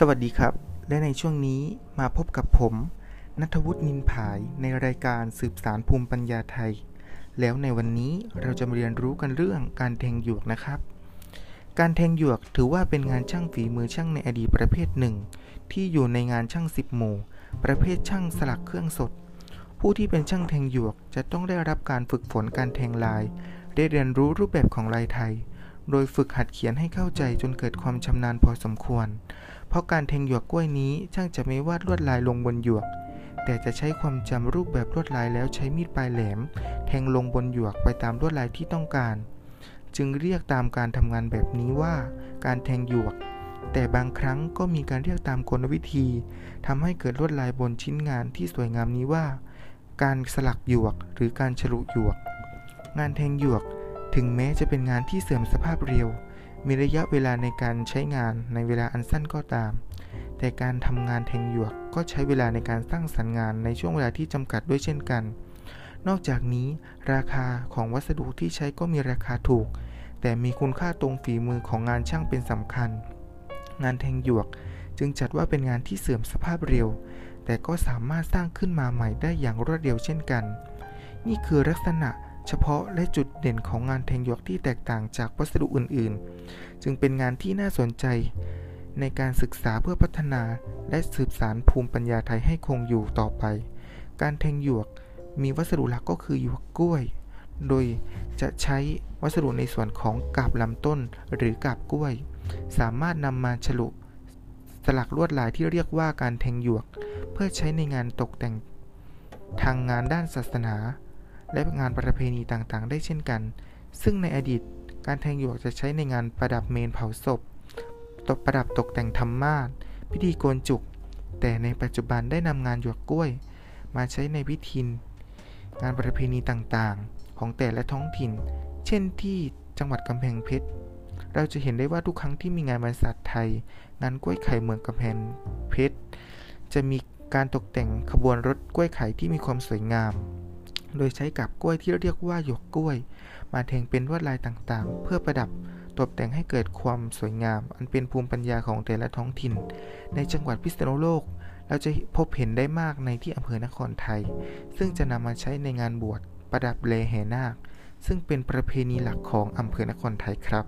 สวัสดีครับ และในช่วงนี้มาพบกับผมนัทวุฒินินผายในรายการสืบสารภูมิปัญญาไทย แล้วในวันนี้เราจะมาเรียนรู้กันเรื่องการแทงหยวกนะครับ การแทงหยวกถือว่าเป็นงานช่างฝีมือช่างในอดีตประเภทหนึ่ง ที่อยู่ในงานช่างสิบหมู่ ประเภทช่างสลักเครื่องสด ผู้ที่เป็นช่างแทงหยวกจะต้องได้รับการฝึกฝนการแทงลาย ได้เรียนรู้รูปแบบของลายไทย โดยฝึกหัดเขียนให้เข้าใจจนเกิดความชำนาญพอสมควร ราะการแทงหยวกกล้วยนี้ช่างจะไม่วาดลวดลายลงบนหยวก แต่จะใช้ความจำรูปแบบลวดลายแล้วใช้มีดปลายแหลม แทงลงบนหยวกไปตามลวดลายที่ต้องการ จึงเรียกตามการทำงานแบบนี้ว่า การแทงหยวก แต่บางครั้งก็มีการเรียกตามกลวิธีทำให้เกิดลวดลายบนชิ้นงานที่สวยงามนี้ว่า การสลักหยวกหรือการฉลุหยวก งานแทงหยวก ถึงแม้จะเป็นงานที่เสื่อมสภาพเร็ว มีระยะเวลาในการใช้งานในเวลาอันสั้นก็ตาม แต่การทำงานแทงหยวกก็ใช้เวลาในการสร้างสรรค์งานในช่วงเวลาที่จำกัดด้วยเช่นกัน นอกจากนี้ราคาของวัสดุที่ใช้ก็มีราคาถูก แต่มีคุณค่าตรงฝีมือของงานช่างเป็นสำคัญ งานแทงหยวกจึงจัดว่าเป็นงานที่เสื่อมสภาพเร็ว แต่ก็สามารถสร้างขึ้นมาใหม่ได้อย่างรวดเร็วเช่นกัน นี่คือลักษณะ เฉพาะและจุดเด่นของงานแทงหยวกที่แตกต่างจากวัสดุอื่นๆ จึงเป็นงานที่น่าสนใจ ในการศึกษาเพื่อพัฒนาและสืบสารภูมิปัญญาไทยให้คงอยู่ต่อไป การแทงหยวกมีวัสดุหลักก็คือหยวกกล้วย โดยจะใช้วัสดุในส่วนของกาบลำต้นหรือกาบกล้วย สามารถนำมาฉลุสลักลวดลายที่เรียกว่าการแทงหยวก เพื่อใช้ในงานตกแต่งทางงานด้านศาสนา และงานประเพณีต่างๆ ได้เช่นกัน ซึ่งในอดีตการแทงหยวกจะใช้ในงานประดับเมนเผาศพ ตกประดับตกแต่งธรรมาสพิธีโกนจุก แต่ในปัจจุบันได้นำงานหยวกกล้วย มาใช้ในพิธีงานประเพณีต่างๆ ของแต่ละท้องถิ่น เช่นที่จังหวัดกำแพงเพชร เราจะเห็นได้ว่าทุกครั้งที่มีงานบรรษัทไทย งานกล้วยไข่เมืองกำแพงเพชร จะมีการตกแต่งขบวนรถกล้วยไข่ที่มีความสวยงาม โดยใช้กับกล้วยที่เรียกว่าหยกกล้วย มาแทงเป็นลวดลายต่างๆ เพื่อประดับตกแต่งให้เกิดความสวยงาม อันเป็นภูมิปัญญาของแต่ละท้องถิ่น ในจังหวัดพิษณุโลก เราจะพบเห็นได้มากในที่อำเภอนครไทย ซึ่งจะนำมาใช้ในงานบวชประดับเลแห่นาค ซึ่งเป็นประเพณีหลักของอำเภอนครไทยครับ